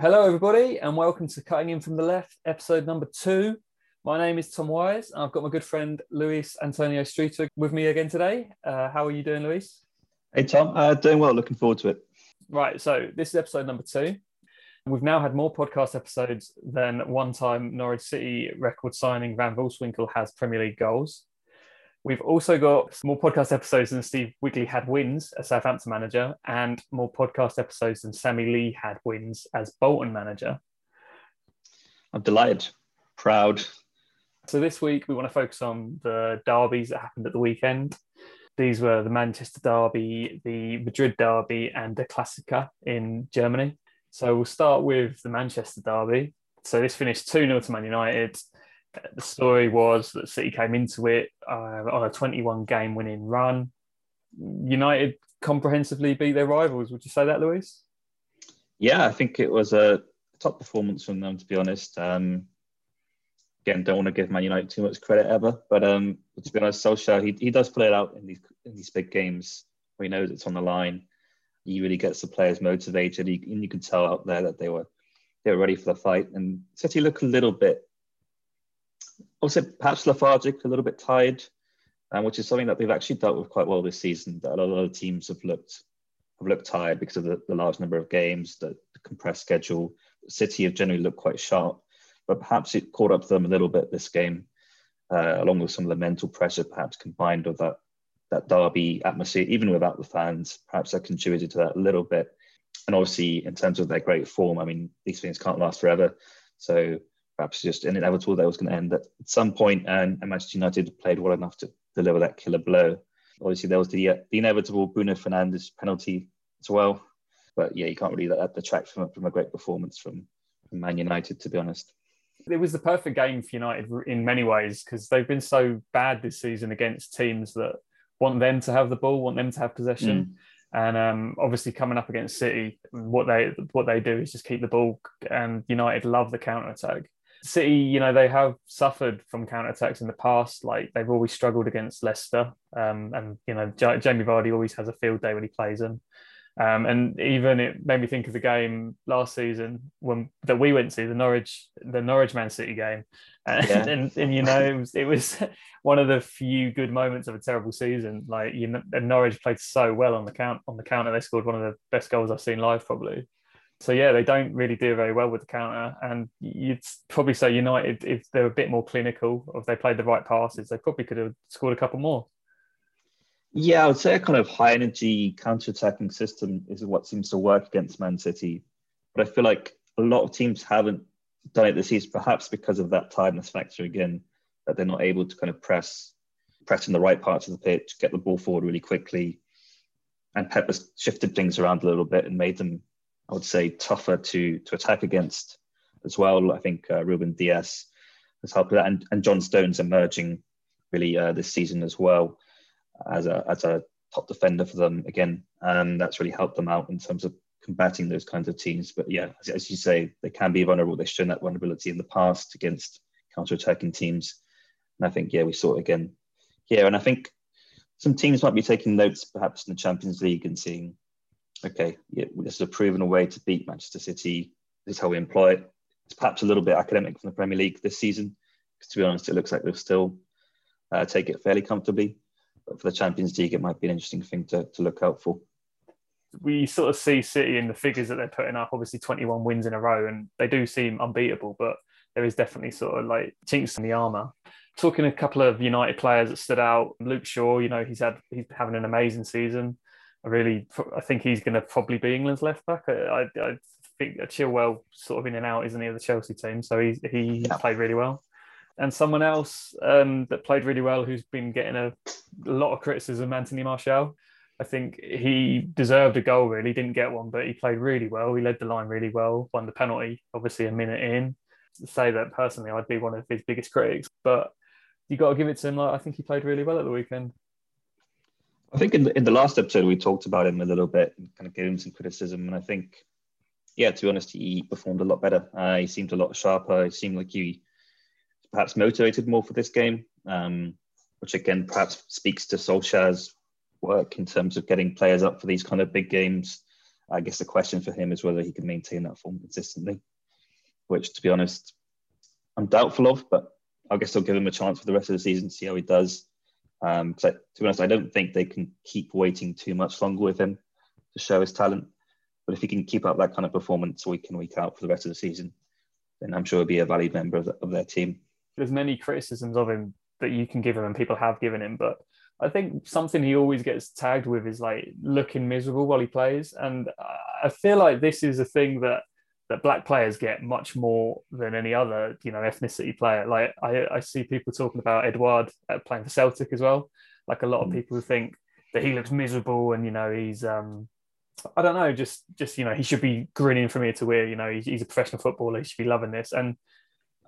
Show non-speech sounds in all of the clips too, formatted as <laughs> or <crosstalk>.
Hello, everybody, and welcome to Cutting In from the Left, episode number two. My name is Tom Wise, and I've got my good friend Luis Antonio Streeter with me again today. Uh, how are you doing, Luis? Hey, Tom. Uh, doing well. Looking forward to it. Right. So, this is episode number two. We've now had more podcast episodes than one time Norwich City record signing Van Wolfswinkel has Premier League goals. We've also got more podcast episodes than Steve Wigley had wins as Southampton manager, and more podcast episodes than Sammy Lee had wins as Bolton manager. I'm delighted, proud. So this week we want to focus on the derbies that happened at the weekend. These were the Manchester Derby, the Madrid Derby, and the Klassiker in Germany. So we'll start with the Manchester Derby. So this finished 2 0 to Man United. The story was that City came into it uh, on a 21 game winning run. United comprehensively beat their rivals. Would you say that, Luis? Yeah, I think it was a top performance from them, to be honest. Um, again, don't want to give Man United too much credit ever, but um, to be honest, Solskjaer he, he does play it out in these in these big games where he knows it's on the line. He really gets the players motivated, he, and you can tell out there that they were they were ready for the fight. And City look a little bit also perhaps lethargic, a little bit tired, um, which is something that they've actually dealt with quite well this season. That a lot of teams have looked have looked tired because of the, the large number of games, the, the, compressed schedule. City have generally looked quite sharp, but perhaps it caught up to them a little bit this game, uh, along with some of the mental pressure, perhaps combined with that that derby atmosphere, even without the fans. Perhaps that contributed to that a little bit. And obviously, in terms of their great form, I mean, these things can't last forever. So perhaps just an inevitable that was going to end that at some point, and, and Manchester United played well enough to deliver that killer blow. Obviously, there was the, uh, the inevitable Bruno Fernandes penalty as well, but yeah, you can't really let that detract from, from a great performance from, from Man United, to be honest. It was the perfect game for United in many ways because they've been so bad this season against teams that want them to have the ball, want them to have possession. Mm. And um, obviously, coming up against City, what they what they do is just keep the ball. And United love the counter attack. City, you know, they have suffered from counter attacks in the past. Like they've always struggled against Leicester, um, and you know, J- Jamie Vardy always has a field day when he plays them. Um, and even it made me think of the game last season when that we went to the Norwich, the Norwich Man City game, and, yeah. and, and, you know it was it was <laughs> one of the few good moments of a terrible season. Like you know, Norwich played so well on the count on the counter. They scored one of the best goals I've seen live, probably. So yeah, they don't really do very well with the counter, and you'd probably say United, if they're a bit more clinical, or if they played the right passes, they probably could have scored a couple more. Yeah, I would say a kind of high energy counter attacking system is what seems to work against Man City, but I feel like a lot of teams haven't done it this season, perhaps because of that tiredness factor again, that they're not able to kind of press press in the right parts of the pitch, get the ball forward really quickly. And Pep has shifted things around a little bit and made them I would say, tougher to to attack against as well. I think uh, Ruben Dias has helped with that, and, and John Stones emerging really uh, this season as well as a as a top defender for them again. And that's really helped them out in terms of combating those kinds of teams. But yeah, as, as you say, they can be vulnerable. They've shown that vulnerability in the past against counter-attacking teams, and I think yeah, we saw it again here. And I think some teams might be taking notes perhaps in the Champions League and seeing okay, yeah, this is a proven way to beat Manchester City. This is how we employ it. It's perhaps a little bit academic from the Premier League this season, because to be honest, it looks like they'll still uh, take it fairly comfortably. But for the Champions League, it might be an interesting thing to, to look out for. We sort of see City in the figures that they're putting up, obviously 21 wins in a row, and they do seem unbeatable, but there is definitely sort of like chinks in the armour talking a couple of United players that stood out. Luke Shaw, you know, he's had he's having an amazing season. I really, I think he's going to probably be England's left back. I, I, I think Chilwell sort of in and out, isn't he, of the Chelsea team? So he he yeah. played really well. And someone else um, that played really well, who's been getting a, a lot of criticism, Anthony Martial. I think he deserved a goal. Really, didn't get one, but he played really well. He led the line really well. Won the penalty, obviously a minute in. To say that personally, I'd be one of his biggest critics, but you got to give it to him. Like I think he played really well at the weekend. I think in the, in the last episode we talked about him a little bit and kind of gave him some criticism, and I think, yeah, to be honest, he performed a lot better. Uh, he seemed a lot sharper. It seemed like he perhaps motivated more for this game, um, which again perhaps speaks to Solskjaer's work in terms of getting players up for these kind of big games I guess the question for him is whether he can maintain that form consistently, which, to be honest, I'm doubtful of. But I guess I'll give him a chance for the rest of the season, see how he does. Um, so to be honest, I don't think they can keep waiting too much longer with him to show his talent. But if he can keep up that kind of performance week in week out for the rest of the season, then I'm sure he'll be a valued member of, the, of their team. There's many criticisms of him that you can give him, and people have given him, but I think something he always gets tagged with is like looking miserable while he plays, and I feel like this is a thing that that black players get much more than any other you know ethnicity player. Like I, I see people talking about Edouard uh, playing for Celtic as well. Like a lot of mm. people think that he looks miserable and you know he's um I don't know just just you know he should be grinning from ear to ear. You know he's, he's a professional footballer. He should be loving this and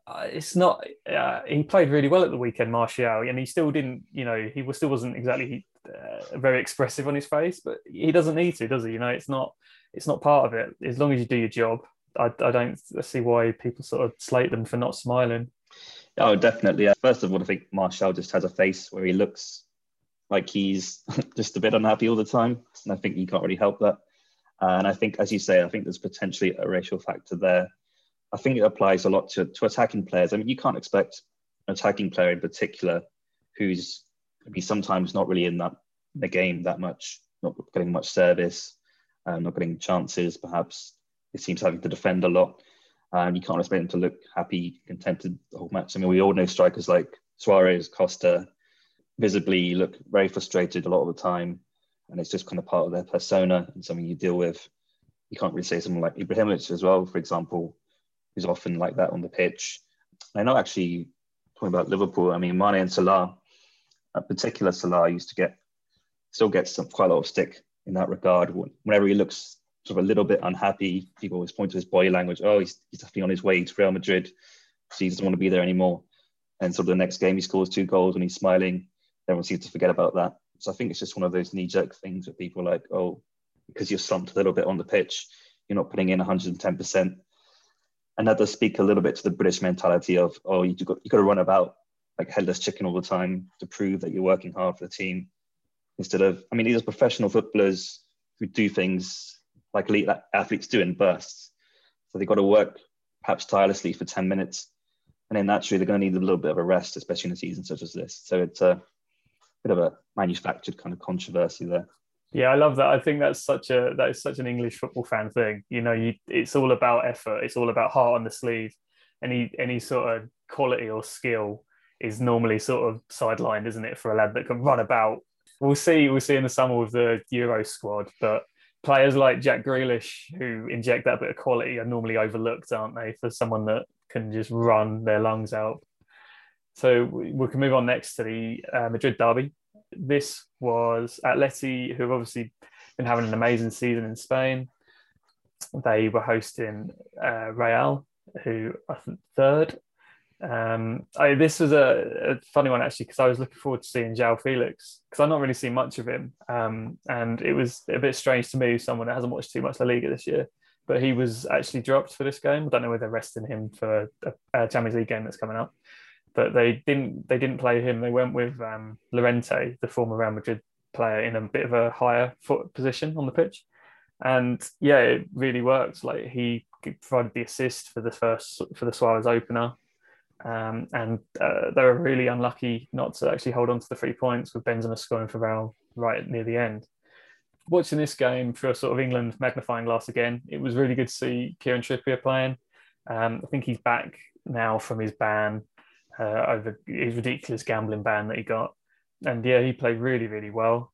uh, it's not. Uh, he played really well at the weekend, Martial, and he still didn't. You know, he was still wasn't exactly uh, very expressive on his face, but he doesn't need to, does he? You know, it's not. It's not part of it. As long as you do your job, I, I don't see why people sort of slate them for not smiling. Oh, definitely. First of all, I think Martial just has a face where he looks like he's <laughs> just a bit unhappy all the time, and I think you can't really help that. And I think, as you say, I think there's potentially a racial factor there I think it applies a lot to, to attacking players. I mean, you can't expect an attacking player in particular who's maybe sometimes not really in that the game that much, not getting much service, um, not getting chances. Perhaps it seems having to defend a lot. And you can't expect them to look happy, contented the whole match. I mean, we all know strikers like Suarez, Costa, visibly look very frustrated a lot of the time, and it's just kind of part of their persona and something you deal with. You can't really say someone like Ibrahimovic as well, for example, who's often like that on the pitch. I know actually talking about Liverpool, I mean Mane and Salah, particular Salah used to get still gets some, quite a lot of stick in that regard. Whenever he looks sort of a little bit unhappy, people always point to his body language. Oh, he's, he's definitely on his way to Real Madrid. So he doesn't want to be there anymore. And sort of the next game he scores two goals and he's smiling. Everyone seems to forget about that. So I think it's just one of those knee-jerk things that people are like, oh, because you're slumped a little bit on the pitch, you're not putting in 110% and that does speak a little bit to the British mentality of oh you got you got to run about like headless chicken all the time to prove that you're working hard for the team instead of I mean these are professional footballers who do things like elite athletes do in bursts so they've got to work perhaps tirelessly for 10 minutes and then naturally they're going to need a little bit of a rest especially in a season such as this so it's a bit of a manufactured kind of controversy there yeah, I love that. I think that's such a that is such an English football fan thing. You know, you it's all about effort. It's all about heart on the sleeve. Any any sort of quality or skill is normally sort of sidelined, isn't it, for a lad that can run about. We'll see. We'll see in the summer with the Euro squad, but players like Jack Grealish who inject that bit of quality are normally overlooked, aren't they, for someone that can just run their lungs out. So we can move on next to the uh, Madrid derby this was Atleti, who have obviously been having an amazing season in Spain. They were hosting uh, Real, who I think third. Um, I, this was a, a, funny one actually because I was looking forward to seeing João Felix because I've not really seen much of him, um, and it was a bit strange to me, someone that hasn't watched too much La Liga this year. But he was actually dropped for this game. I don't know whether they're resting him for a, a Champions League game that's coming up but they didn't they didn't play him. They went with um, Llorente, the former Real Madrid player, in a bit of a higher foot position on the pitch, and yeah, it really worked. Like he provided the assist for the first for the Suarez opener, um, and uh, they were really unlucky not to actually hold on to the three points with Benzema scoring for Real right near the end. Watching this game through a sort of England magnifying glass again, it was really good to see Kieran Trippier playing. Um, I think he's back now from his ban uh, over his ridiculous gambling ban that he got. And yeah, he played really, really well.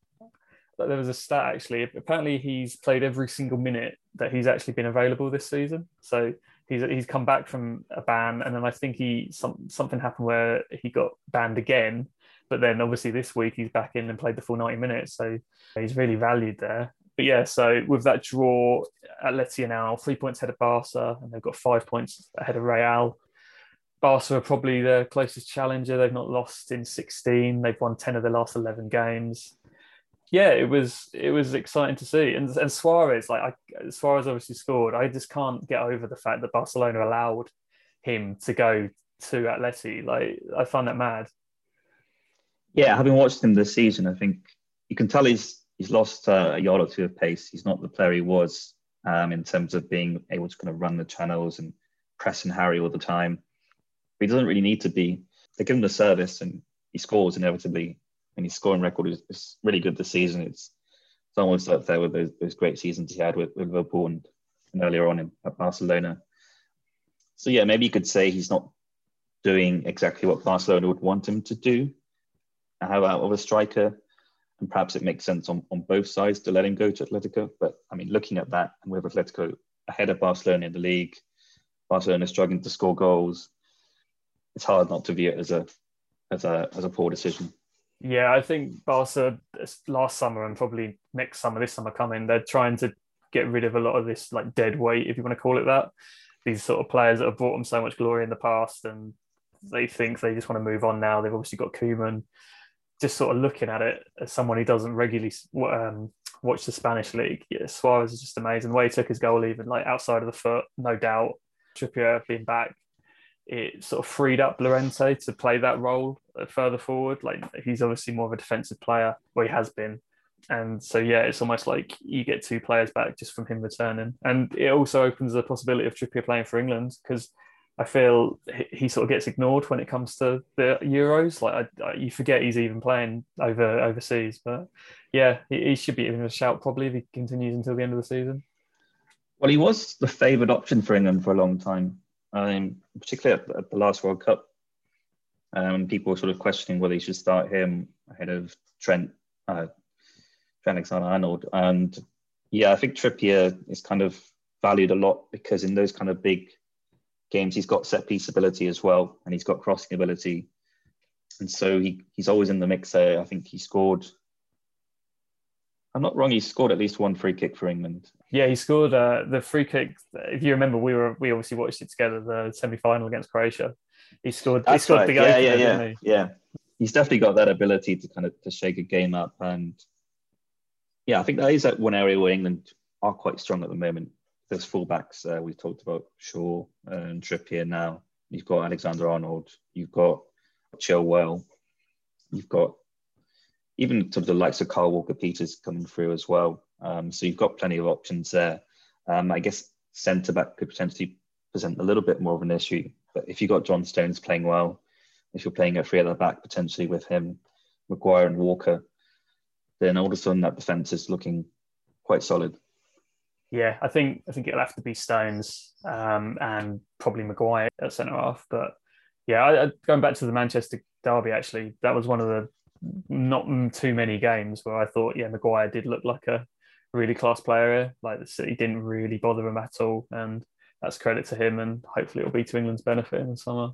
But there was a stat actually. Apparently, he's played every single minute that he's actually been available this season. So he's he's come back from a ban, and then I think he some, something happened where he got banned again. But then obviously this week he's back in and played the full ninety minutes, so he's really valued there. But yeah, so with that draw, Atleti now three points ahead of Barca, and they've got five points ahead of Real. Barca are probably the closest challenger. They've not lost in 16. They've won 10 of the last 11 games. Yeah, it was it was exciting to see. And, and Suarez, like I, Suarez obviously scored. I just can't get over the fact that Barcelona allowed him to go to Atleti. Like I find that mad. Yeah, having watched him this season, I think you can tell he's he's lost uh, a yard or two of pace. He's not the player he was um, in terms of being able to kind of run the channels and press and harry all the time. But he doesn't really need to be. They give him the service and he scores inevitably. And his scoring record is, is really good this season. It's it's almost up there with those, those great seasons he had with, with Liverpool and, and earlier on in, at Barcelona. So yeah, maybe you could say he's not doing exactly what Barcelona would want him to do. How about of a striker? And perhaps it makes sense on, on both sides to let him go to Atletico. But I mean, looking at that, and with Atletico ahead of Barcelona in the league, Barcelona struggling to score goals, it's hard not to view it as a as a as a poor decision. Yeah, I think Barca last summer and probably next summer, this summer coming, they're trying to get rid of a lot of this like dead weight, if you want to call it that. These sort of players that have brought them so much glory in the past, and they think they just want to move on now. They've obviously got Koeman. Just sort of looking at it as someone who doesn't regularly um, watch the Spanish league, yeah, Suarez is just amazing. The way he took his goal, even like outside of the foot, no doubt. Trippier being back, it sort of freed up Llorente to play that role uh, further forward. Like he's obviously more of a defensive player, where he has been. And so, yeah, it's almost like you get two players back just from him returning. And it also opens the possibility of Trippier playing for England because I feel he sort of gets ignored when it comes to the Euros. Like I, I, you forget he's even playing over overseas. But yeah, he, he should be given a shout probably if he continues until the end of the season. Well, he was the favoured option for England for a long time, um, particularly at, at, the last World Cup. Um, people were sort of questioning whether he should start him ahead of Trent, uh, Trent Alexander-Arnold. And yeah, I think Trippier is kind of valued a lot because in those kind of big games, he's got set piece ability as well, and he's got crossing ability. And so he, he's always in the mix there. I think he scored I'm not wrong. He scored at least one free kick for England. Yeah, he scored uh, the free kick. If you remember, we were we obviously watched it together. The semi final against Croatia. He scored. That's he scored right. the yeah, yeah, yeah, he? yeah. He's definitely got that ability to kind of to shake a game up, and yeah, I think that is that one area where England are quite strong at the moment. There's fullbacks. Uh, we talked about Shaw and Trippier now. You've got Alexander Arnold. You've got Chilwell. You've got even to the likes of Kyle Walker Peters coming through as well. Um, so you've got plenty of options there. Um, I guess centre back could potentially present a little bit more of an issue. But if you've got John Stones playing well, if you're playing a three at the back potentially with him, Maguire and Walker, then all of a sudden that defence is looking quite solid. Yeah, I think I think it'll have to be Stones um, and probably Maguire at centre half. But yeah, I, going back to the Manchester derby, actually, that was one of the not too many games where I thought, yeah, Maguire did look like a really class player here. Like the City didn't really bother him at all, and that's credit to him. And hopefully, it'll be to England's benefit in the summer.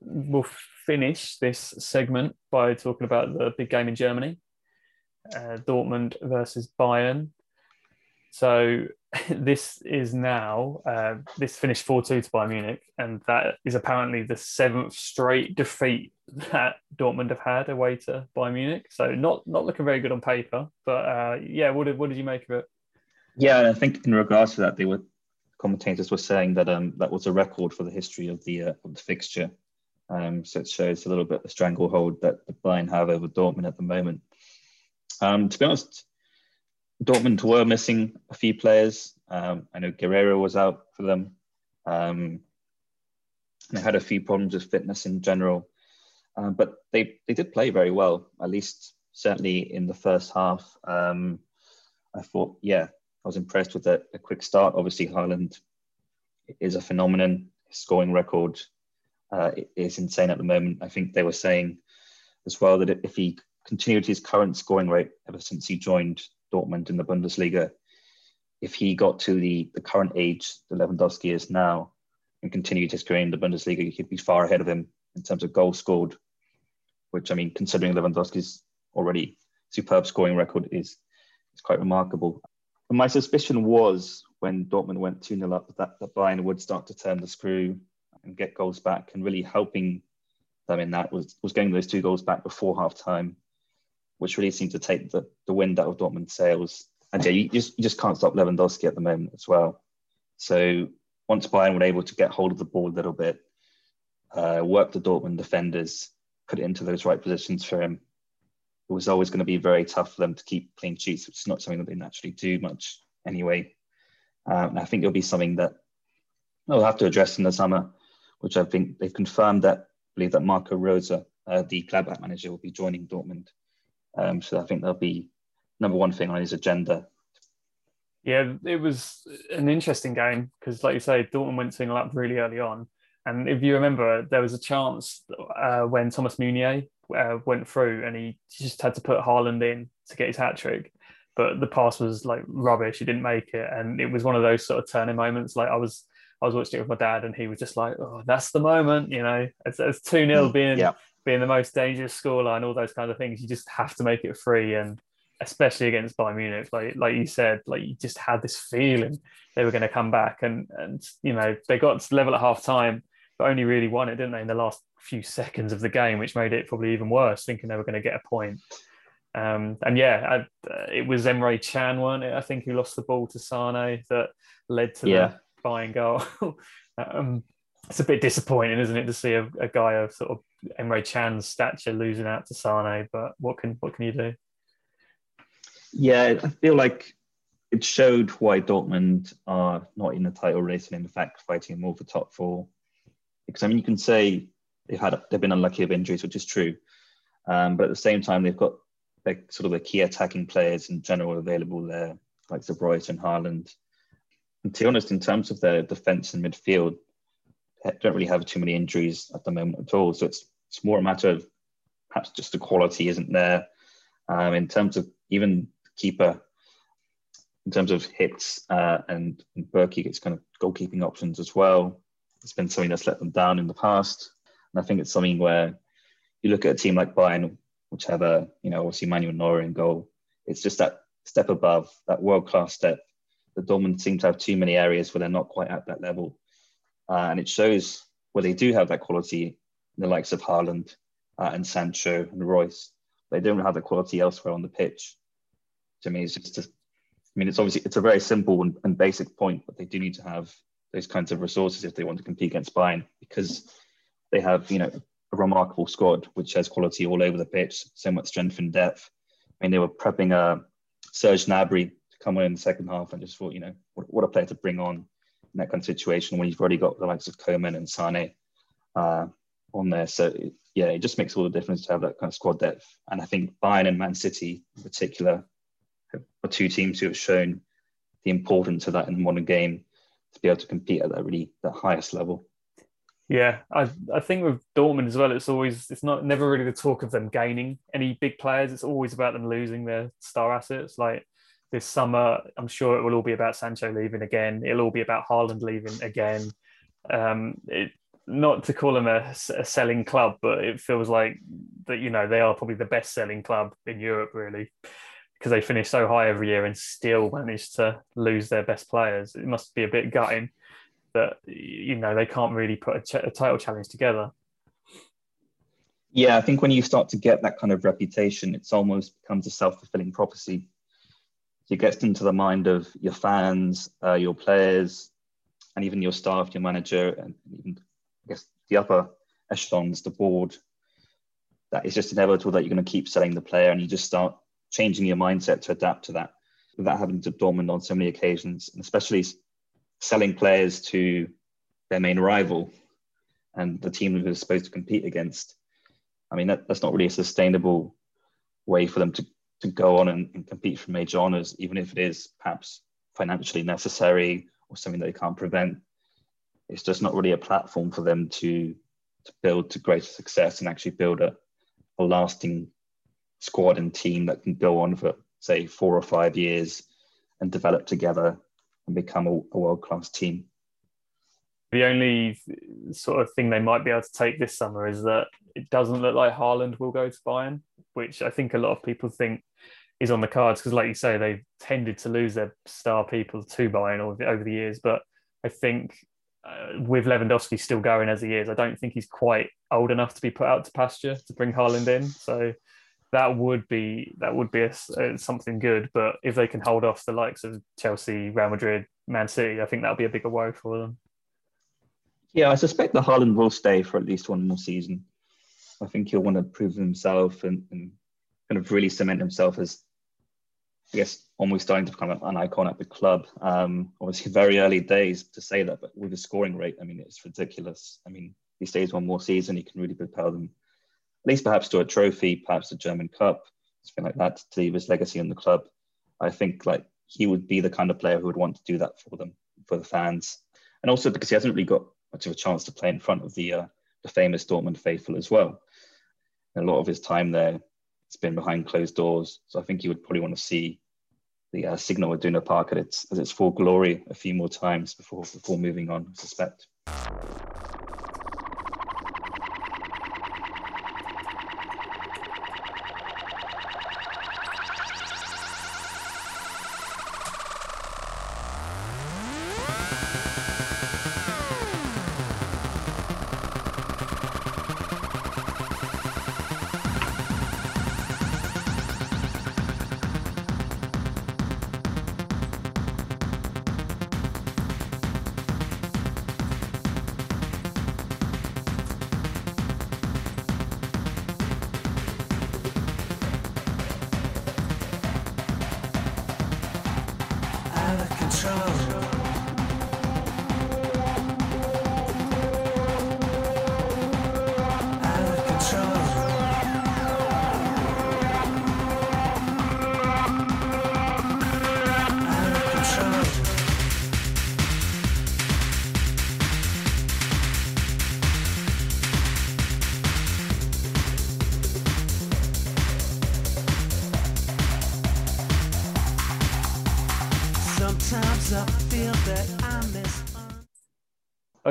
We'll finish this segment by talking about the big game in Germany, uh, Dortmund versus Bayern. So <laughs> this is now uh, this finished four two to Bayern Munich, and that is apparently the seventh straight defeat that Dortmund have had away to Bayern Munich. So not not looking very good on paper, but uh, yeah, what did what did you make of it? Yeah, I think in regards to that, they were commentators were saying that um, that was a record for the history of the uh, of the fixture. Um, so it shows a little bit the stranglehold that the Bayern have over Dortmund at the moment. Um, to be honest, Dortmund were missing a few players. Um, I know Guerreiro was out for them. Um, they had a few problems with fitness in general, uh, but they, they did play very well, at least certainly in the first half. Um, I thought, yeah, I was impressed with a, a quick start. Obviously, Haaland is a phenomenon. His scoring record uh, is insane at the moment. I think they were saying as well that if he continued his current scoring rate ever since he joined Dortmund in the Bundesliga, if he got to the, the current age that Lewandowski is now and continued his career in the Bundesliga, he'd be far ahead of him in terms of goals scored, which I mean, considering Lewandowski's already superb scoring record is, is quite remarkable. And my suspicion was when Dortmund went 2 0 up that, that Bayern would start to turn the screw and get goals back and really helping them in that was, was getting those two goals back before half time which really seemed to take the, the wind out of Dortmund's sails. And yeah, you just, you just can't stop Lewandowski at the moment as well. So once Bayern were able to get hold of the ball a little bit, uh, work the Dortmund defenders, put it into those right positions for him, it was always going to be very tough for them to keep clean sheets, which is not something that they naturally do much anyway. Um, and I think it'll be something that they'll have to address in the summer, which I think they've confirmed that, I believe that Marco Rose, uh, the Gladbach manager, will be joining Dortmund. Um, so I think that'll be number one thing on his agenda. Yeah, it was an interesting game because, like you say, Dortmund went 2 up really early on. And if you remember, there was a chance uh, when Thomas Meunier uh, went through and he just had to put Haaland in to get his hat trick. But the pass was like rubbish. He didn't make it. And it was one of those sort of turning moments. Like I was I was watching it with my dad and he was just like, oh, that's the moment, you know, it's, it's 2 0 mm, being, yeah. Being the most dangerous scoreline, all those kind of things. You just have to make it free. And especially against Bayern Munich, like like you said, like you just had this feeling they were going to come back, and and you know they got to level at half time, but only really won it, didn't they, in the last few seconds of the game, which made it probably even worse, thinking they were going to get a point. Um, and yeah, I, uh, it was Emre Can, one I think, who lost the ball to Sane that led to yeah. the Bayern goal. <laughs> um, it's a bit disappointing, isn't it, to see a, a guy of sort of Emre Can's stature losing out to Sane? But what can what can you do? Yeah, I feel like it showed why Dortmund are not in the title race and in fact fighting more for top four. Because I mean, you can say they've had they've been unlucky of injuries, which is true, um, but at the same time they've got like sort of the key attacking players in general available there, like De Bruyne and Haaland. And to be honest, in terms of their defence and midfield, don't really have too many injuries at the moment at all. So it's it's more a matter of perhaps just the quality isn't there. Um, in terms of even keeper, in terms of Hitz uh, and, and Bürki gets kind of goalkeeping options as well. It's been something that's let them down in the past. And I think it's something where you look at a team like Bayern, which have a, you know, obviously Manuel Neuer in goal. It's just that step above, that world class step. The Dortmund seem to have too many areas where they're not quite at that level. Uh, and it shows where they do have that quality, the likes of Haaland uh, and Sancho and Reus. They don't have the quality elsewhere on the pitch. To me, it's just, a, I mean, it's obviously, it's a very simple and, and basic point, but they do need to have those kinds of resources if they want to compete against Bayern because they have, you know, a remarkable squad which has quality all over the pitch, so much strength and depth. I mean, they were prepping uh, Serge Gnabry to come on in the second half, and just thought, you know, what, what, a player to bring on that kind of situation when you've already got the likes of Coman and Sane uh, on there. So yeah, it just makes all the difference to have that kind of squad depth. And I think Bayern and Man City in particular are two teams who have shown the importance of that in the modern game to be able to compete at that really the highest level. Yeah, I I think with Dortmund as well, it's always it's not never really the talk of them gaining any big players. It's always about them losing their star assets. Like this summer, I'm sure it will all be about Sancho leaving again. It'll all be about Haaland leaving again. Um, it, not to call them a, a, selling club, but it feels like that you know they are probably the best selling club in Europe, really, because they finish so high every year and still manage to lose their best players. It must be a bit gutting that you know they can't really put a, ch- a title challenge together. Yeah, I think when you start to get that kind of reputation, it's almost becomes a self fulfilling prophecy. It gets into the mind of your fans, uh, your players, and even your staff, your manager, and even I guess the upper echelons, the board. That it's just inevitable that you're going to keep selling the player, and you just start changing your mindset to adapt to that. That happened to Dortmund on so many occasions, and especially selling players to their main rival and the team they're supposed to compete against. I mean, that, that's not really a sustainable way for them to, to go on and, and compete for major honours, even if it is perhaps financially necessary or something that they can't prevent. It's just not really a platform for them to, to build to greater success and actually build a, a lasting squad and team that can go on for, say, four or five years and develop together and become a, a world class team. The only sort of thing they might be able to take this summer is that it doesn't look like Haaland will go to Bayern, which I think a lot of people think is on the cards because, like you say, they've tended to lose their star people to Bayern over the years. But I think uh, with Lewandowski still going as he is, I don't think he's quite old enough to be put out to pasture to bring Haaland in. So that would be that would be a, a, something good. But if they can hold off the likes of Chelsea, Real Madrid, Man City, I think that'll be a bigger worry for them. Yeah, I suspect the Haaland will stay for at least one more season. I think he'll want to prove himself and, and kind of really cement himself as, I guess, almost starting to become an icon at the club. Um, obviously, very early days to say that, but with the scoring rate, I mean, it's ridiculous. I mean, he stays one more season, he can really propel them, at least perhaps to a trophy, perhaps a German Cup, something like that, to leave his legacy in the club. I think like he would be the kind of player who would want to do that for them, for the fans, and also because he hasn't really got of a chance to play in front of the uh, the famous Dortmund faithful as well. a lot of his time there, it's been behind closed doors. So I think he would probably want to see the uh, Signal Iduna Park at its, at its full glory a few more times before before moving on. I suspect.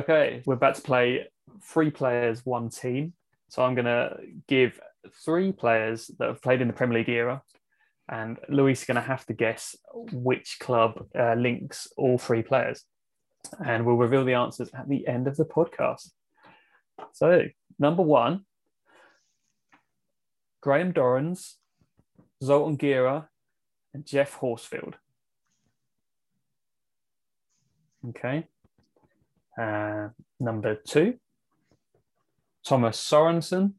Okay, we're about to play three players, one team. So I'm going to give three players that have played in the Premier League era, and Luis is going to have to guess which club uh, links all three players. And we'll reveal the answers at the end of the podcast. So, number one, Graham Dorrans, Zoltan Gera, and Geoff Horsfield. Okay. Uh, number two, Thomas Sorensen,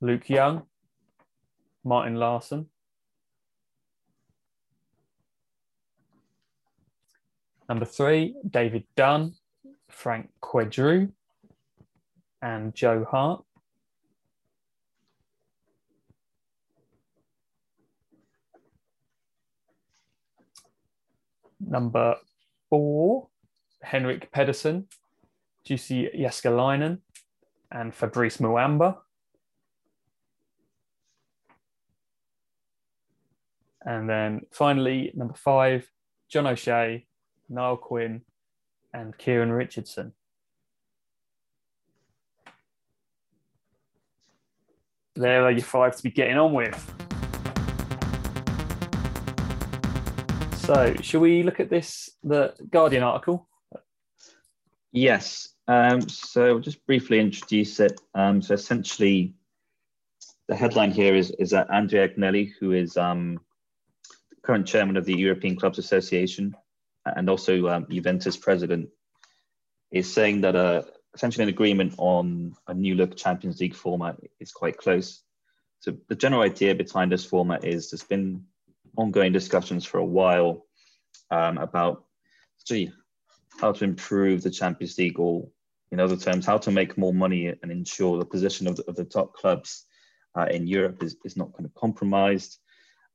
Luke Young, Martin Laursen. Number three, David Dunn, Franck Queudrue, and Joe Hart. Number four, Henrik Pedersen, Jussi Jääskeläinen, and Fabrice Muamba. And then finally, number five, John O'Shea, Niall Quinn, and Kieran Richardson. There are your five to be getting on with. So, shall we look at this, the Guardian article? Yes. Um, so, just briefly introduce it. Um, so, essentially, the headline here is, is that Andrea Agnelli, who is um, current chairman of the European Clubs Association and also um, Juventus president, is saying that uh, essentially an agreement on a new look Champions League format is quite close. So, the general idea behind this format is there's been ongoing discussions for a while um, about gee, how to improve the Champions League, or in other terms, how to make more money and ensure the position of the, of the top clubs uh, in Europe is, is not kind of compromised.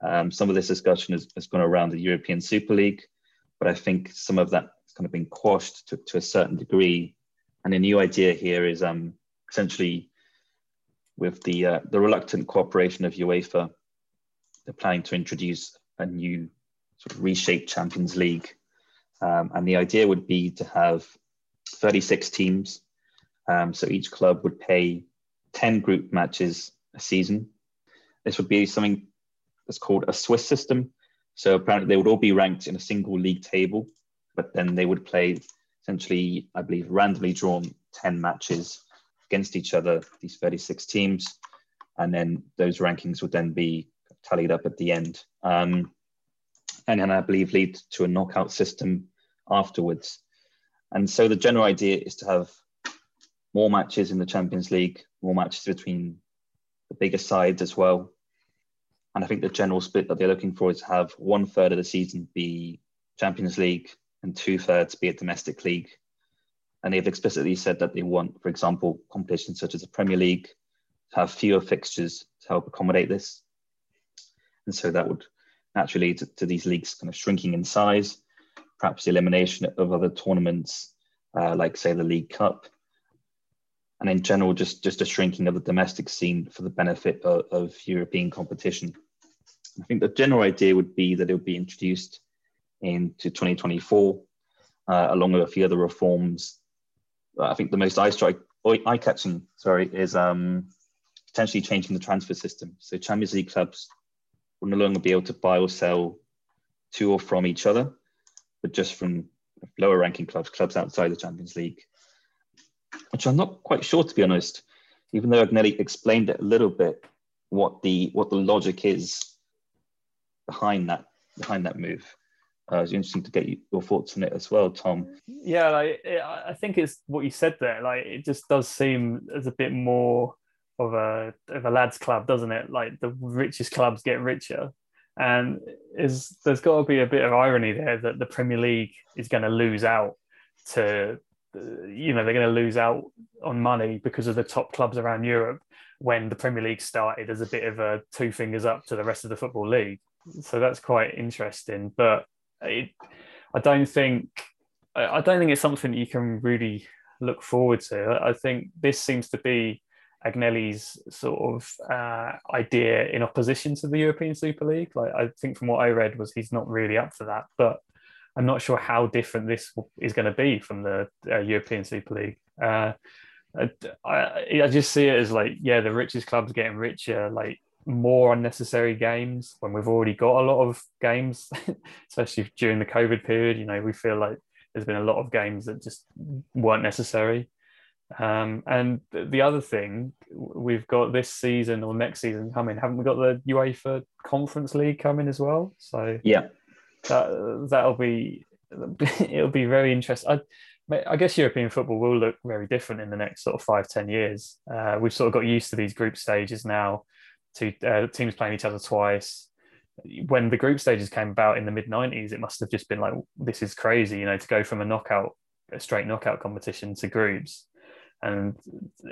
Um, some of this discussion has, has gone around the European Super League, but I think some of that has kind of been quashed to, to a certain degree. And a new idea here is um, essentially with the uh, the reluctant cooperation of UEFA they're planning to introduce a new sort of reshaped Champions League. Um, and the idea would be to have 36 teams. Um, so each club would pay 10 group matches a season. This would be something that's called a Swiss system. So apparently they would all be ranked in a single league table, but then they would play essentially, I believe, randomly drawn 10 matches against each other, these 36 teams. And then those rankings would then be tallied up at the end. Um, and then I believe lead to a knockout system afterwards. And so the general idea is to have more matches in the Champions League, more matches between the bigger sides as well. And I think the general split that they're looking for is to have one third of the season be Champions League and two thirds be a domestic league. And they've explicitly said that they want, for example, competitions such as the Premier League to have fewer fixtures to help accommodate this. And so that would naturally lead to, to these leagues kind of shrinking in size, perhaps the elimination of other tournaments, uh, like, say, the League Cup. And in general, just, just a shrinking of the domestic scene for the benefit of, of European competition. I think the general idea would be that it would be introduced into 2024, uh, along with a few other reforms. I think the most eye catching, sorry, is um, potentially changing the transfer system. So Champions League clubs will no longer be able to buy or sell to or from each other, but just from lower ranking clubs, clubs outside the Champions League, which I'm not quite sure, to be honest, even though Agnelli explained it a little bit, what the what the logic is behind that behind that move. Uh, it's interesting to get your thoughts on it as well, Tom. Yeah, like, I think it's what you said there. Like it just does seem as a bit more of a of a lads club, doesn't it? Like the richest clubs get richer, and is there's got to be a bit of irony there that the Premier League is going to lose out to, you know, they're going to lose out on money because of the top clubs around Europe when the Premier League started as a bit of a two fingers up to the rest of the football league. So that's quite interesting, but it, I don't think I don't think it's something you can really look forward to. I think this seems to be Agnelli's sort of uh, idea in opposition to the European Super League. Like I think from what I read was he's not really up for that, but I'm not sure how different this is going to be from the uh, European Super League. Uh, I, I just see it as like yeah, the richest clubs getting richer, like more unnecessary games when we've already got a lot of games, <laughs> especially during the COVID period. You know, we feel like there's been a lot of games that just weren't necessary. Um, and the other thing, we've got this season or next season coming, haven't we got the UEFA Conference League coming as well? So yeah, that that'll be <laughs> it'll be very interesting. I, I guess European football will look very different in the next sort of five ten years. Uh, we've sort of got used to these group stages now, to uh, teams playing each other twice. When the group stages came about in the mid '90s, it must have just been like, "This is crazy," you know, to go from a knockout, a straight knockout competition to groups and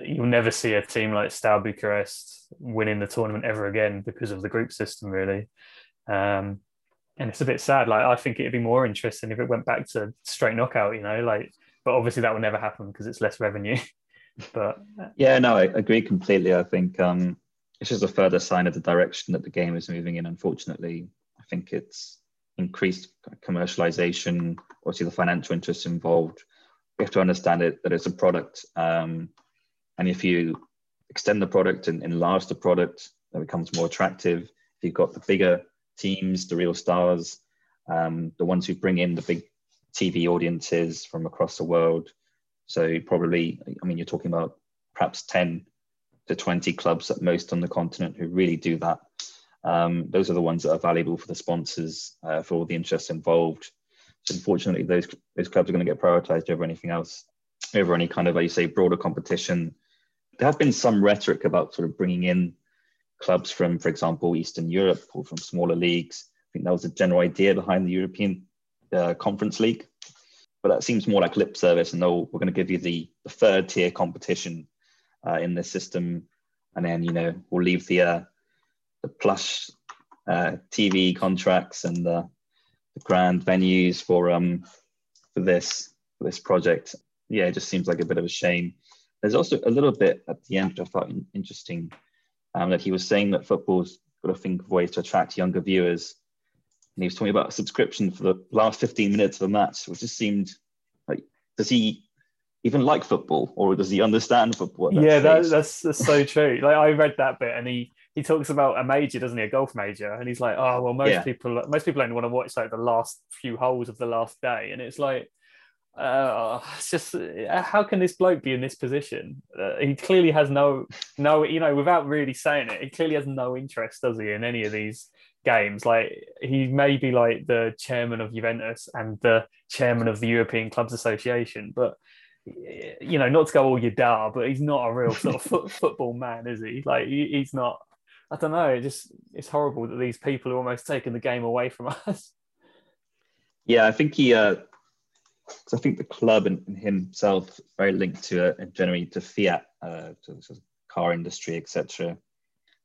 you'll never see a team like Steaua Bucharest winning the tournament ever again because of the group system, really. Um, and it's a bit sad. Like I think it'd be more interesting if it went back to straight knockout, you know. Like, but obviously that will never happen because it's less revenue. <laughs> but yeah, no, I agree completely. I think um, it's just a further sign of the direction that the game is moving in. Unfortunately, I think it's increased commercialization, obviously the financial interests involved we have to understand it that it's a product. Um, and if you extend the product and enlarge the product, it becomes more attractive. If you've got the bigger teams, the real stars, um, the ones who bring in the big TV audiences from across the world. So probably, I mean, you're talking about perhaps 10 to 20 clubs at most on the continent who really do that. Um, those are the ones that are valuable for the sponsors, uh, for all the interests involved. Unfortunately, those those clubs are going to get prioritised over anything else, over any kind of, like you say, broader competition. There have been some rhetoric about sort of bringing in clubs from, for example, Eastern Europe or from smaller leagues. I think that was the general idea behind the European uh, Conference League. But that seems more like lip service, and though we're going to give you the, the third tier competition uh, in this system, and then you know we'll leave the uh, the plush uh, TV contracts and the the grand venues for um for this for this project. Yeah, it just seems like a bit of a shame. There's also a little bit at the end which I thought interesting um, that he was saying that football's got to think of ways to attract younger viewers. And he was talking about a subscription for the last 15 minutes of a match, which just seemed like, does he even like football or does he understand football? That yeah, that, that's, that's so true. Like I read that bit and he, he talks about a major, doesn't he? A golf major, and he's like, "Oh well, most yeah. people most people only want to watch like the last few holes of the last day," and it's like, uh, it's just uh, how can this bloke be in this position? Uh, he clearly has no no, you know, without really saying it, he clearly has no interest, does he, in any of these games? Like he may be like the chairman of Juventus and the chairman of the European Clubs Association, but you know, not to go all Yadar, but he's not a real sort of <laughs> foot, football man, is he? Like he, he's not I don't know. It just it's horrible that these people are almost taking the game away from <laughs> us. Yeah, I think he. Uh, I think the club and, himself very linked to uh, generally to Fiat, uh, to the car industry, etc.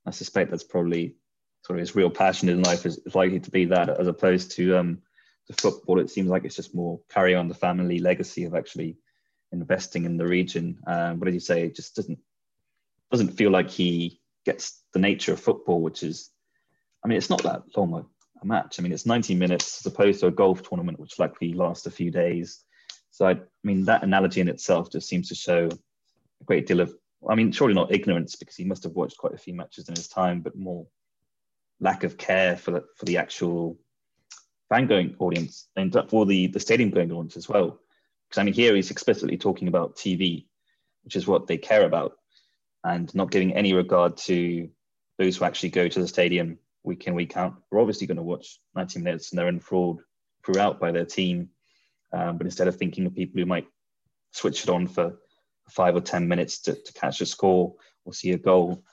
I suspect that's probably sort of his real passion in life is, likely to be that, as opposed to um, the football. It seems like it's just more carry on the family legacy of actually investing in the region. Um, but as you say, it just doesn't doesn't feel like he gets the nature of football, which is, I mean, it's not that long a, a match. I mean, it's 90 minutes as opposed to a golf tournament, which likely lasts a few days. So I, I mean, that analogy in itself just seems to show a great deal of, I mean, surely not ignorance because he must have watched quite a few matches in his time, but more lack of care for the, for the actual fan going audience and for the, the stadium going audience as well. Because I mean, here he's explicitly talking about TV, which is what they care about, and not giving any regard to those who actually go to the stadium week in, week out. We're obviously going to watch 90 minutes and they're enthralled throughout by their team. Um, but instead of thinking of people who might switch it on for five or 10 minutes to, to catch a score or see a goal,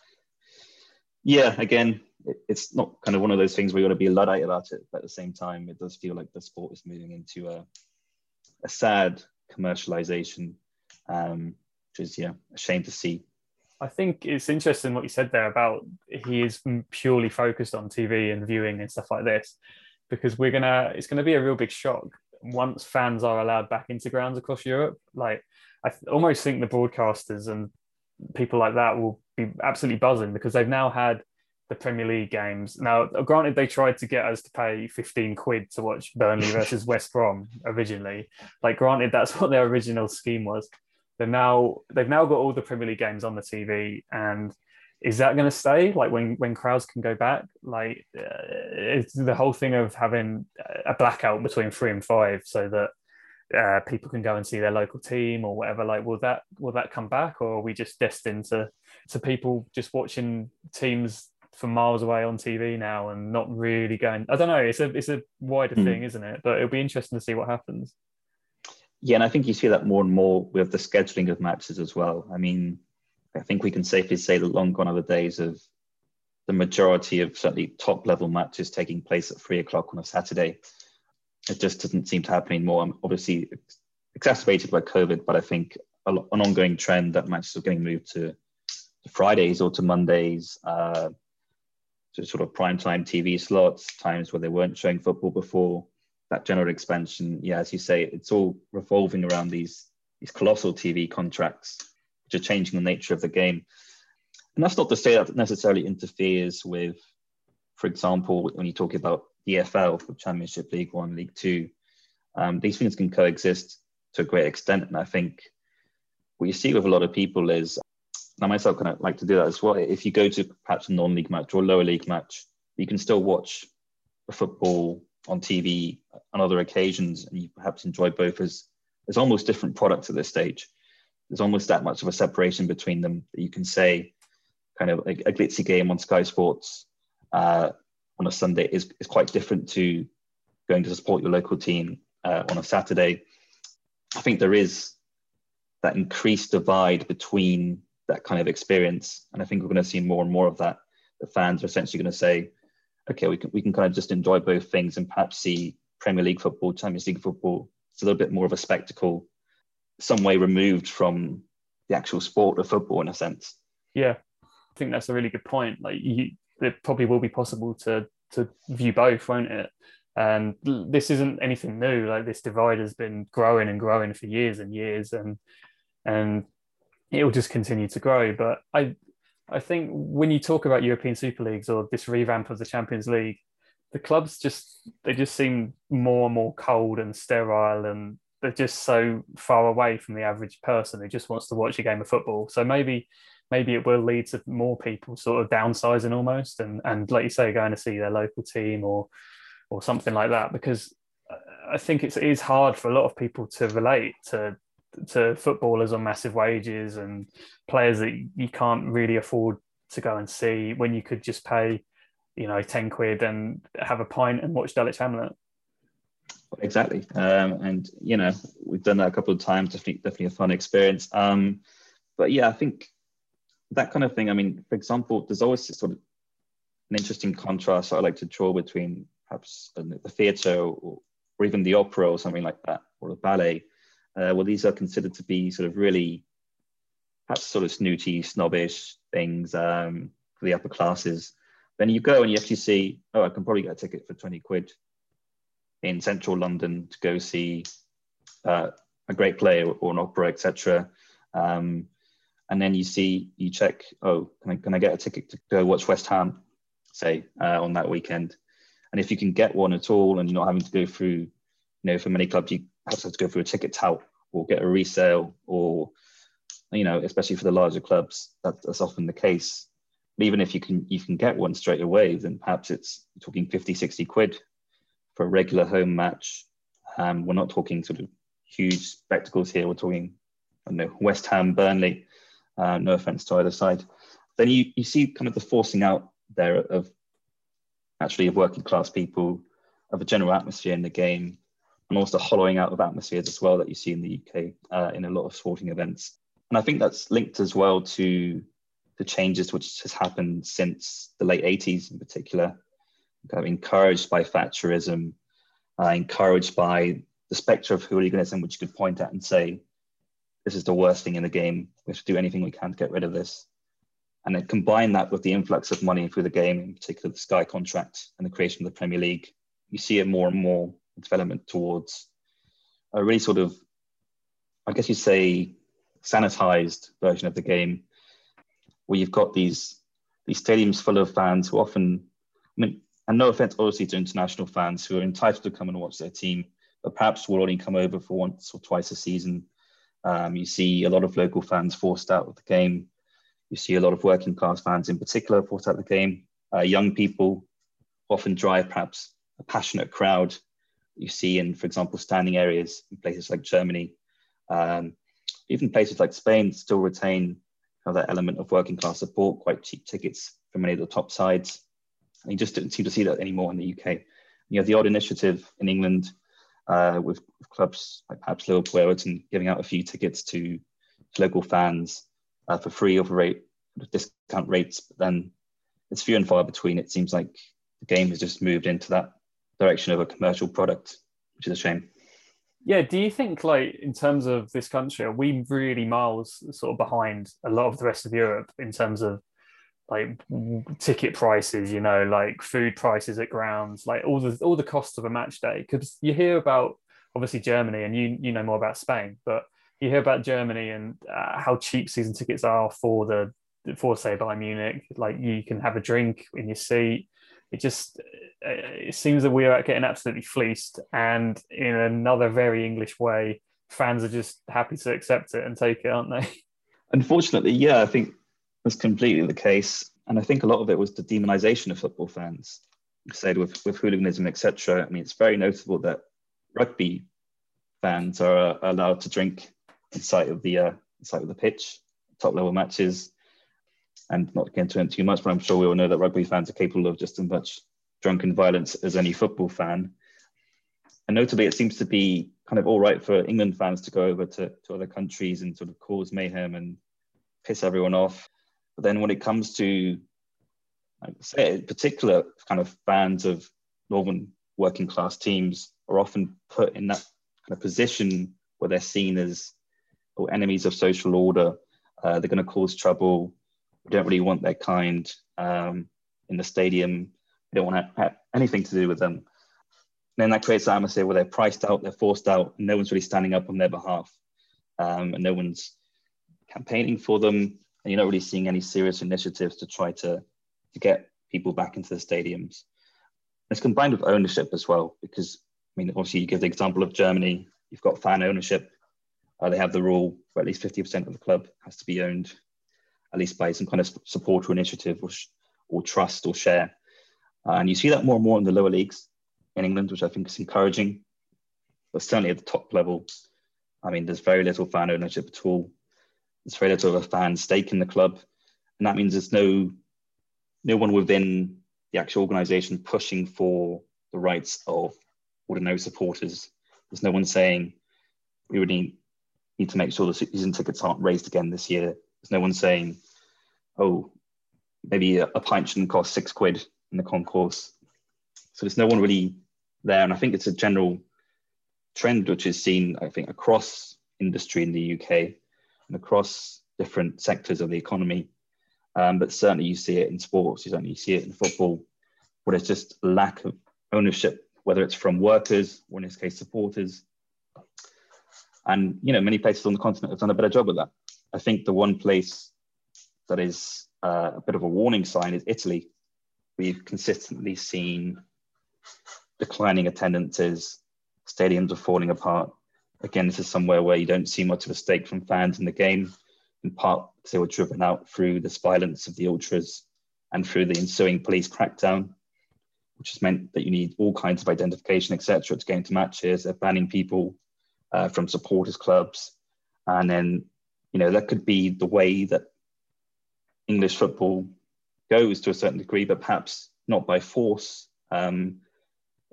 yeah, again, it, it's not kind of one of those things where you got to be a Luddite about it. But at the same time, it does feel like the sport is moving into a, a sad commercialization, um, which is, yeah, a shame to see. I think it's interesting what you said there about he is purely focused on TV and viewing and stuff like this, because we're gonna it's gonna be a real big shock once fans are allowed back into grounds across Europe. Like I th- almost think the broadcasters and people like that will be absolutely buzzing because they've now had the Premier League games. Now, granted, they tried to get us to pay 15 quid to watch Burnley <laughs> versus West Brom originally. Like, granted, that's what their original scheme was. They're now they've now got all the Premier League games on the TV, and is that going to stay? Like when when crowds can go back, like uh, it's the whole thing of having a blackout between three and five, so that uh, people can go and see their local team or whatever. Like, will that will that come back, or are we just destined to to people just watching teams from miles away on TV now and not really going? I don't know. It's a it's a wider mm. thing, isn't it? But it'll be interesting to see what happens. Yeah, and I think you see that more and more with the scheduling of matches as well. I mean, I think we can safely say that long gone are the days of the majority of certainly top level matches taking place at three o'clock on a Saturday it just doesn't seem to happen anymore. I'm Obviously, exacerbated by COVID, but I think an ongoing trend that matches are getting moved to, Fridays or to Mondays, uh, to sort of prime time TV slots, times where they weren't showing football before. That general expansion, yeah, as you say, it's all revolving around these these colossal TV contracts, which are changing the nature of the game. And that's not to say that necessarily interferes with, for example, when you talk about EFL for Championship League One, League Two. Um, these things can coexist to a great extent, and I think what you see with a lot of people is, and I myself kind of like to do that as well. If you go to perhaps a non-league match or a lower league match, you can still watch the football on TV on other occasions, and you perhaps enjoy both as as almost different products at this stage. There's almost that much of a separation between them that you can say, kind of a, a glitzy game on Sky Sports uh, on a Sunday is, is quite different to going to support your local team uh, on a Saturday. I think there is that increased divide between that kind of experience. And I think we're going to see more and more of that. The fans are essentially going to say, okay, we can, we can kind of just enjoy both things and perhaps see Premier League football, Champions League football. It's a little bit more of a spectacle, some way removed from the actual sport of football in a sense. Yeah, I think that's a really good point. Like you, it probably will be possible to to view both, won't it? And this isn't anything new. Like this divide has been growing and growing for years and years, and and it will just continue to grow. But I I think when you talk about European Super Leagues or this revamp of the Champions League, the clubs just they just seem more and more cold and sterile and they're just so far away from the average person who just wants to watch a game of football. So maybe maybe it will lead to more people sort of downsizing almost and and like you say going to see their local team or or something like that because I think it's, it is hard for a lot of people to relate to to footballers on massive wages and players that you can't really afford to go and see when you could just pay you know 10 quid and have a pint and watch Dulwich Hamlet exactly um, and you know we've done that a couple of times definitely definitely a fun experience um, but yeah i think that kind of thing. I mean, for example, there's always sort of an interesting contrast I like to draw between perhaps the theatre or, or, even the opera or something like that, or the ballet. Uh, well, these are considered to be sort of really perhaps sort of snooty, snobbish things um, for the upper classes. Then you go and you actually see, oh, I can probably get a ticket for 20 quid in central London to go see uh, a great play or, an opera, etc. Um, and then you see, you check, oh, can I, can I get a ticket to go watch West Ham, say, uh, on that weekend? And if you can get one at all and you're not having to go through, you know, for many clubs, you have to go through a ticket tout or get a resale or, you know, especially for the larger clubs, that, that's often the case. But even if you can you can get one straight away, then perhaps it's talking 50, 60 quid for a regular home match. Um, we're not talking sort of huge spectacles here. We're talking, I don't know, West Ham, Burnley. Uh, no offense to either side. Then you, you see kind of the forcing out there of actually of working class people, of a general atmosphere in the game, and also hollowing out of atmospheres as well that you see in the UK uh, in a lot of sporting events. And I think that's linked as well to the changes which has happened since the late 80s in particular, kind of encouraged by Thatcherism, uh, encouraged by the spectre of hooliganism, which you could point at and say, this is the worst thing in the game. We have to do anything we can to get rid of this. And then combine that with the influx of money through the game, in particular the Sky contract and the creation of the Premier League, you see it more and more development towards a really sort of, I guess you say, sanitized version of the game, where you've got these these stadiums full of fans who often, I mean, and no offense, obviously, to international fans who are entitled to come and watch their team, but perhaps will only come over for once or twice a season. Um, you see a lot of local fans forced out of the game. You see a lot of working class fans, in particular, forced out of the game. Uh, young people often drive perhaps a passionate crowd. You see in, for example, standing areas in places like Germany, um, even places like Spain still retain that element of working class support, quite cheap tickets for many of the top sides. And you just don't seem to see that anymore in the UK. You have the odd initiative in England uh, with, with, clubs like perhaps Liverpool, Everton, giving out a few tickets to, local fans uh, for free or for rate, discount rates. But then it's few and far between. It seems like the game has just moved into that direction of a commercial product, which is a shame. Yeah, do you think like in terms of this country, are we really miles sort of behind a lot of the rest of Europe in terms of like ticket prices, you know, like food prices at grounds, like all the all the costs of a match day? Because you hear about obviously Germany, and you you know more about Spain, but you hear about Germany and uh, how cheap season tickets are for the for say Bayern Munich. Like you can have a drink in your seat it just it seems that we are getting absolutely fleeced and in another very english way fans are just happy to accept it and take it aren't they? <laughs> Unfortunately yeah i think that's completely the case. And i think a lot of it was the demonization of football fans. Said with, with hooliganism etc i mean it's very notable that rugby fans are, allowed to drink inside of the uh, inside of the pitch top level matches and not get into it too much, but I'm sure we all know that rugby fans are capable of just as much drunken violence as any football fan. And notably, it seems to be kind of all right for England fans to go over to, to other countries and sort of cause mayhem and piss everyone off. But then when it comes to, I say, particular kind of fans of northern working class teams are often put in that kind of position where they're seen as or enemies of social order. Uh, they're going to cause trouble. We don't really want their kind um, in the stadium. We don't want to have anything to do with them. And then that creates an atmosphere where they're priced out, they're forced out, no one's really standing up on their behalf. Um, and no one's campaigning for them. And you're not really seeing any serious initiatives to try to, to get people back into the stadiums. It's combined with ownership as well, because I mean, obviously, you give the example of Germany, you've got fan ownership. Uh, they have the rule where at least 50% of the club has to be owned at least by some kind of support or initiative or, or trust or share. Uh, and you see that more and more in the lower leagues in England, which I think is encouraging. But certainly at the top level, I mean, there's very little fan ownership at all. There's very little of a fan stake in the club. And that means there's no, no one within the actual organization pushing for the rights of ordinary supporters. There's no one saying, we really need to make sure the season tickets aren't raised again this year. There's no one saying, oh, maybe a, a pint shouldn't cost six quid in the concourse. So there's no one really there. And I think it's a general trend which is seen, I think, across industry in the UK and across different sectors of the economy. Um, but certainly you see it in sports, you certainly see it in football, where there's just lack of ownership, whether it's from workers or in this case supporters. And you know, many places on the continent have done a better job of that. I think the one place that is uh, a bit of a warning sign is Italy. We've consistently seen declining attendances, stadiums are falling apart. Again, this is somewhere where you don't see much of a stake from fans in the game, in part because they were driven out through this violence of the ultras and through the ensuing police crackdown, which has meant that you need all kinds of identification, etc., to get into matches. They're banning people uh, from supporters clubs, and then you know that could be the way that English football goes to a certain degree, but perhaps not by force. Um,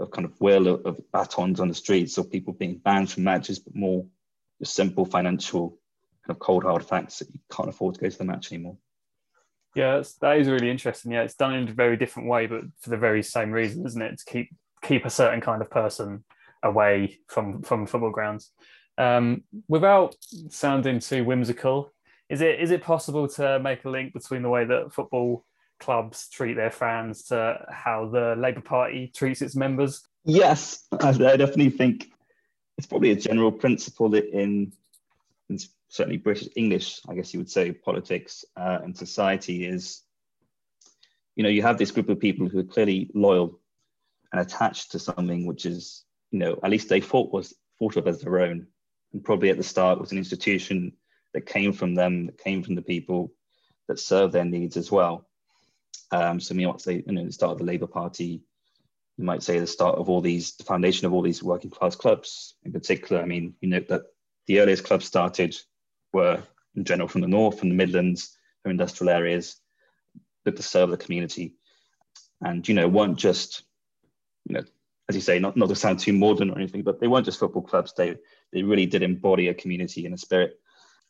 of kind of will of, of batons on the streets or people being banned from matches, but more just simple financial kind of cold hard facts that you can't afford to go to the match anymore. Yeah, that's, that is really interesting. Yeah, it's done in a very different way, but for the very same reason, isn't it? To keep keep a certain kind of person away from from football grounds. Um, without sounding too whimsical, is it is it possible to make a link between the way that football clubs treat their fans to how the Labour Party treats its members? Yes, I, definitely think it's probably a general principle in, in certainly British English, I guess you would say, politics uh, and society is, you know, you have this group of people who are clearly loyal and attached to something which is, you know, at least they thought was thought of as their own, and probably at the start was an institution that came from them, that came from the people, that served their needs as well. Um, so you might say, you know, the start of the Labour Party, you might say the start of all these, the foundation of all these working class clubs in particular. I mean, you know that the earliest clubs started were in general from the north, from the Midlands, from industrial areas, but to serve the community. And, you know, weren't just, you know, as you say, not, not to sound too modern or anything, but they weren't just football clubs. They, they really did embody a community and a spirit.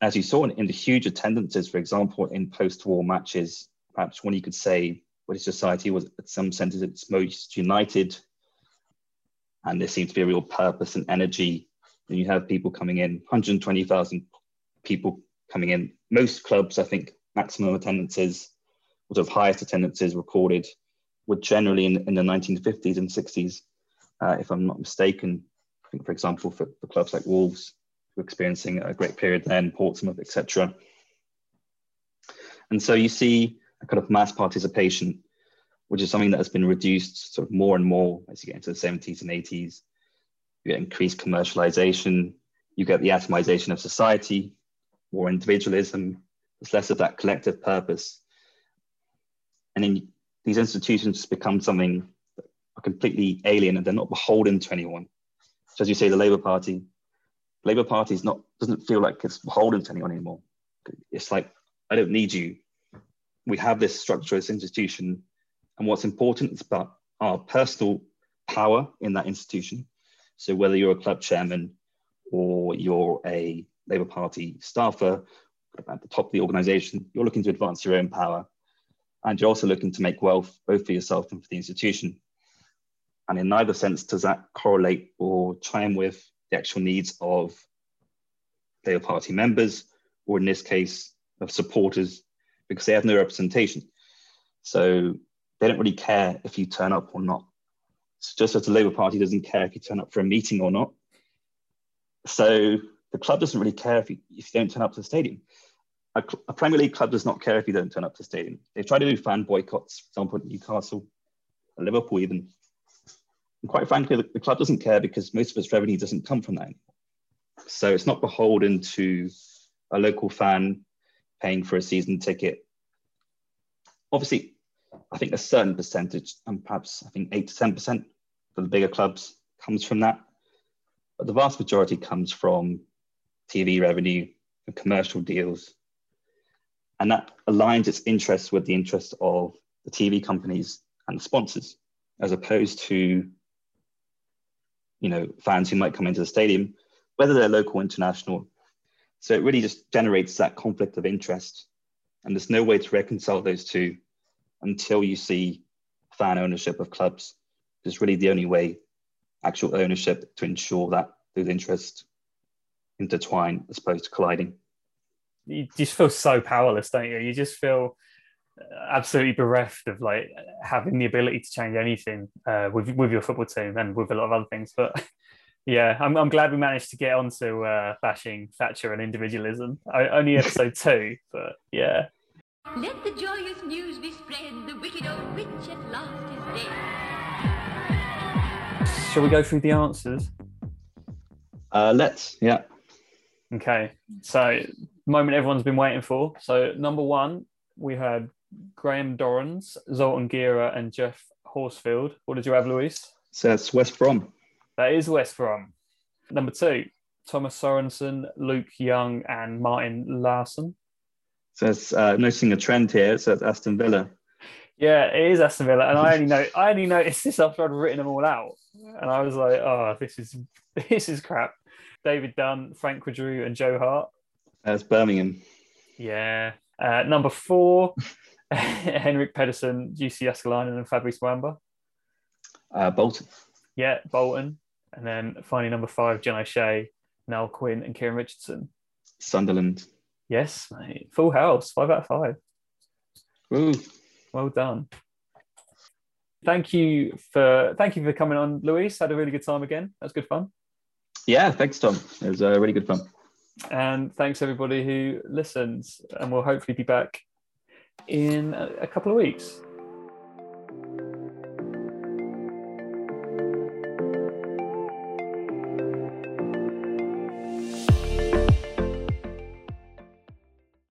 As you saw in, in the huge attendances, for example, in post-war matches perhaps when you could say British society was at some senses its most united and there seemed to be a real purpose and energy. And you have people coming in, 120,000 people coming in. Most clubs, I think, maximum attendances, sort of highest attendances recorded, were generally in, in the 1950s and 60s, uh, if I'm not mistaken. I think, for example, for, for clubs like Wolves, who were experiencing a great period then, Portsmouth, etc. And so you see a kind of mass participation, which is something that has been reduced sort of more and more as you get into the 70s and 80s. You get increased commercialization, you get the atomization of society, more individualism, there's less of that collective purpose. And then these institutions become something that are completely alien and they're not beholden to anyone. So as you say, the Labour Party, Labour Party is not doesn't feel like it's beholden to anyone anymore. It's like I don't need you we have this structure, this institution, and what's important is about our personal power in that institution. So whether you're a club chairman or you're a Labour Party staffer at the top of the organisation, you're looking to advance your own power, and you're also looking to make wealth both for yourself and for the institution. And in neither sense does that correlate or chime with the actual needs of Labour Party members, or in this case, of supporters because they have no representation. So they don't really care if you turn up or not. It's just as the Labour Party doesn't care if you turn up for a meeting or not. So the club doesn't really care if you, if you don't turn up to the stadium. A, a, Premier League club does not care if you don't turn up to the stadium. They try to do fan boycotts, for example, Newcastle, Liverpool even. And quite frankly, the, the club doesn't care because most of its revenue doesn't come from that anymore. So it's not beholden to a local fan paying for a season ticket. Obviously, I think a certain percentage, and perhaps I think eight to 10% for the bigger clubs comes from that. But the vast majority comes from TV revenue and commercial deals. And that aligns its interests with the interests of the TV companies and the sponsors, as opposed to you know, fans who might come into the stadium, whether they're local or international, so it really just generates that conflict of interest. And there's no way to reconcile those two until you see fan ownership of clubs is really the only way actual ownership to ensure that those interests intertwine as opposed to colliding. You just feel so powerless, don't you? You just feel absolutely bereft of like having the ability to change anything uh, with with your football team and with a lot of other things. But <laughs> yeah, I'm, I'm glad we managed to get onto uh, bashing Thatcher and individualism. I, only episode <laughs> two, but yeah. Let the joyous news be spread. The wicked old witch at last is dead. Shall we go through the answers? Uh, let's. Yeah. Okay. So, moment everyone's been waiting for. So, number one, we had Graham Dorans, Zoltan Gera, and Geoff Horsfield. What did you have, Luis? So that's West Brom. That is West Brom. Number two, Thomas Sorensen, Luke Young, and Martin Laursen. So it's uh, noticing a trend here. So it's Aston Villa. Yeah, it is Aston Villa, and I only <laughs> know I only noticed this after I'd written them all out, and I was like, "Oh, this is <laughs> this is crap." David Dunn, Franck Queudrue, and Joe Hart. That's Birmingham. Yeah. Uh, number four, <laughs> <laughs> Henrik Pedersen, Jussi Jääskeläinen, and Fabrice Muamba. Uh, Bolton. Yeah, Bolton. And then finally, number five, John O'Shea, Niall Quinn, and Kieran Richardson. Sunderland. Yes, mate. Full house, five out of five. Ooh. Well done. Thank you for thank you for coming on, Luis. Had a really good time again. That was good fun. Yeah, thanks, Tom. It was uh, really good fun. And thanks everybody who listens, and we'll hopefully be back in a couple of weeks.